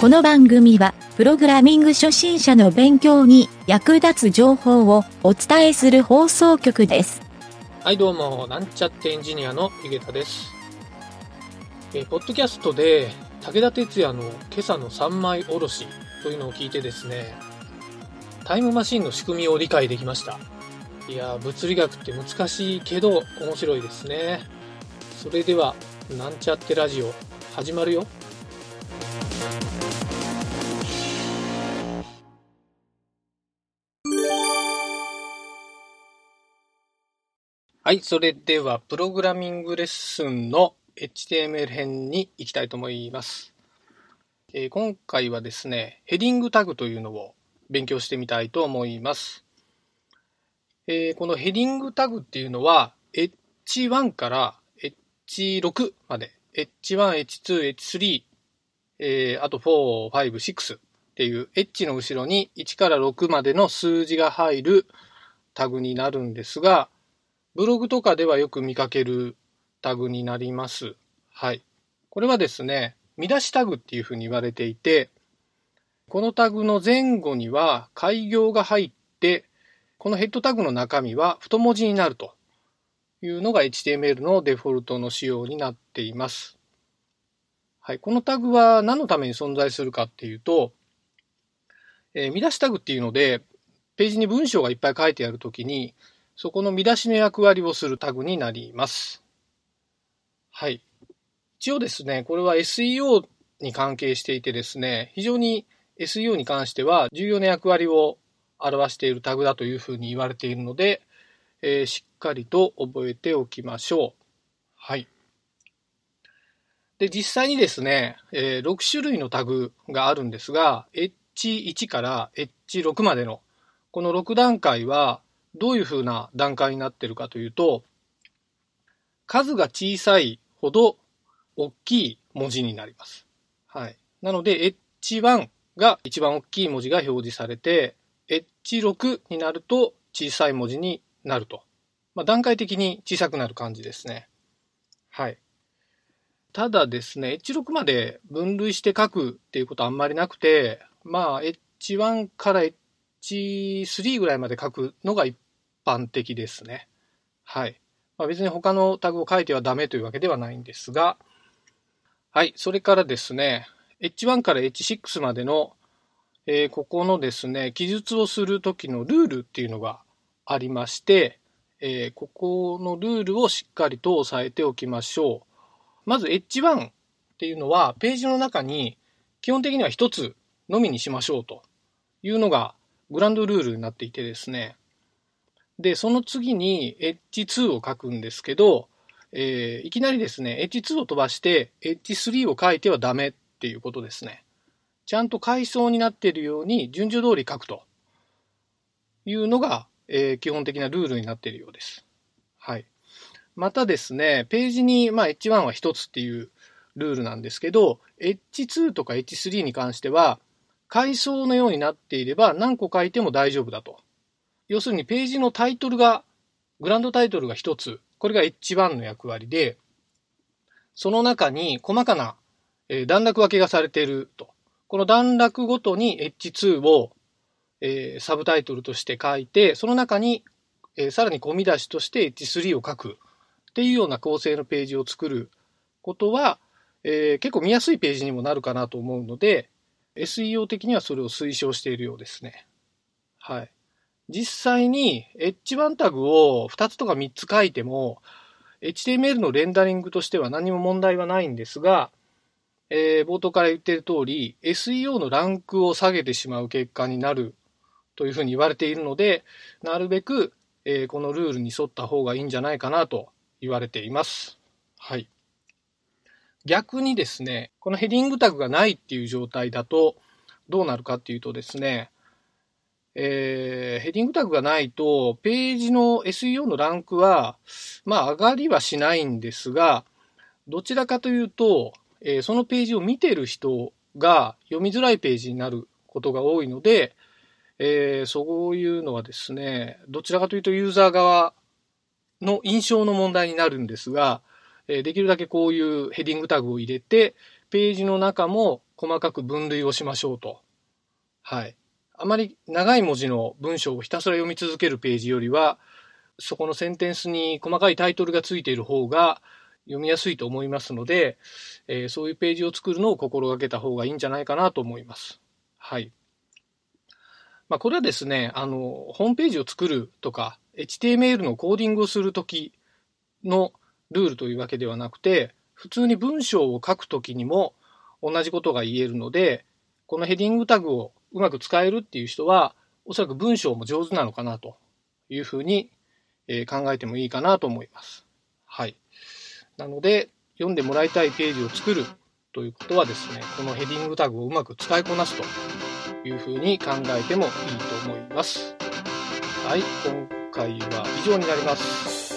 この番組は、プログラミング初心者の勉強に役立つ情報をお伝えする放送局です。はい、どうも、なんちゃってエンジニアの井桁です。えーポッドキャストで、武田鉄矢の今朝の三枚おろしというのを聞いてですね、タイムマシンの仕組みを理解できました。いや、物理学って難しいけど面白いですね。それでは、なんちゃってラジオ、始まるよ。はい、それでは、プログラミングレッスンの HTML 編に行きたいと思います。えー今回はですね、ヘディングタグというのを勉強してみたいと思います。えーこのヘディングタグっていうのは、H1 から H6 まで、H1、H2、H3、えーあと4、5、6っていう H の後ろに1から6までの数字が入るタグになるんですが、ブログとかではよく見かけるタグになります。はい。これはですね、見出しタグっていうふうに言われていて、このタグの前後には開業が入って、このヘッドタグの中身は太文字になるというのが HTML のデフォルトの仕様になっています。はい。このタグは何のために存在するかっていうと、えー見出しタグっていうので、ページに文章がいっぱい書いてあるときに、そこの見出しの役割をするタグになります。はい。一応ですね、これは SEO に関係していてですね、非常に SEO に関しては重要な役割を表しているタグだというふうに言われているので、えーしっかりと覚えておきましょう。はい。で、実際にですね、えー6種類のタグがあるんですが、H1 から H6 までのこの6段階はどういうふうな段階になってるかというと、数が小さいほど大きい文字になります。はい。なので H1 が一番大きい文字が表示されて、H6 になると小さい文字になると。まあ、段階的に小さくなる感じですね。はい。ただですね、H6 まで分類して書くっていうことはあんまりなくて、まあ H1 から H3 ぐらいまで書くのが一般的ですね。はい。まあ、別に他のタグを書いてはダメというわけではないんですが、はい。それからですね、H1 から H6 までの、えーここのですね、記述をするときのルールっていうのがありまして、えーここのルールをしっかりと押さえておきましょう。まず H1 っていうのは、ページの中に基本的には一つのみにしましょうというのがグランドルールになっていてですね。で、その次に H2 を書くんですけど、えーいきなりですね、H2 を飛ばして H3 を書いてはダメっていうことですね。ちゃんと階層になっているように順序通り書くというのが、えー基本的なルールになっているようです。はい。またですね、ページに、まあ、H1 は一つっていうルールなんですけど、H2 とか H3 に関しては、階層のようになっていれば何個書いても大丈夫だと。要するにページのタイトルが、グランドタイトルが一つ。これが H1 の役割で、その中に細かな、段落分けがされていると。この段落ごとに H2 を、えーサブタイトルとして書いて、その中に、えーさらに込み出しとして H3 を書くっていうような構成のページを作ることは、えー結構見やすいページにもなるかなと思うので、SEO 的にはそれを推奨しているようですね。はい。実際に H1 タグを2つとか3つ書いても、HTML のレンダリングとしては何も問題はないんですが、えー冒頭から言っている通り、SEO のランクを下げてしまう結果になるというふうに言われているので、なるべく、えーこのルールに沿った方がいいんじゃないかなと言われています。はい。逆にですね、このヘディングタグがないっていう状態だと、どうなるかっていうとですね、えーヘディングタグがないと、ページの SEO のランクは、まあ上がりはしないんですが、どちらかというと、えーそのページを見てる人が読みづらいページになることが多いので、えーそういうのはですね、どちらかというとユーザー側の印象の問題になるんですが、えできるだけこういうヘディングタグを入れて、ページの中も細かく分類をしましょうと。はい。あまり長い文字の文章をひたすら読み続けるページよりは、そこのセンテンスに細かいタイトルがついている方が読みやすいと思いますので、えー、そういうページを作るのを心がけた方がいいんじゃないかなと思います。はい。まあ、これはですね、あの、ホームページを作るとか、HTML のコーディングをするときのルールというわけではなくて、普通に文章を書くときにも同じことが言えるので、このヘディングタグをうまく使えるっていう人は、おそらく文章も上手なのかなというふうに考えてもいいかなと思います。はい。なので、読んでもらいたいページを作るということはですね、このヘディングタグをうまく使いこなすというふうに考えてもいいと思います。はい、会は以上になります。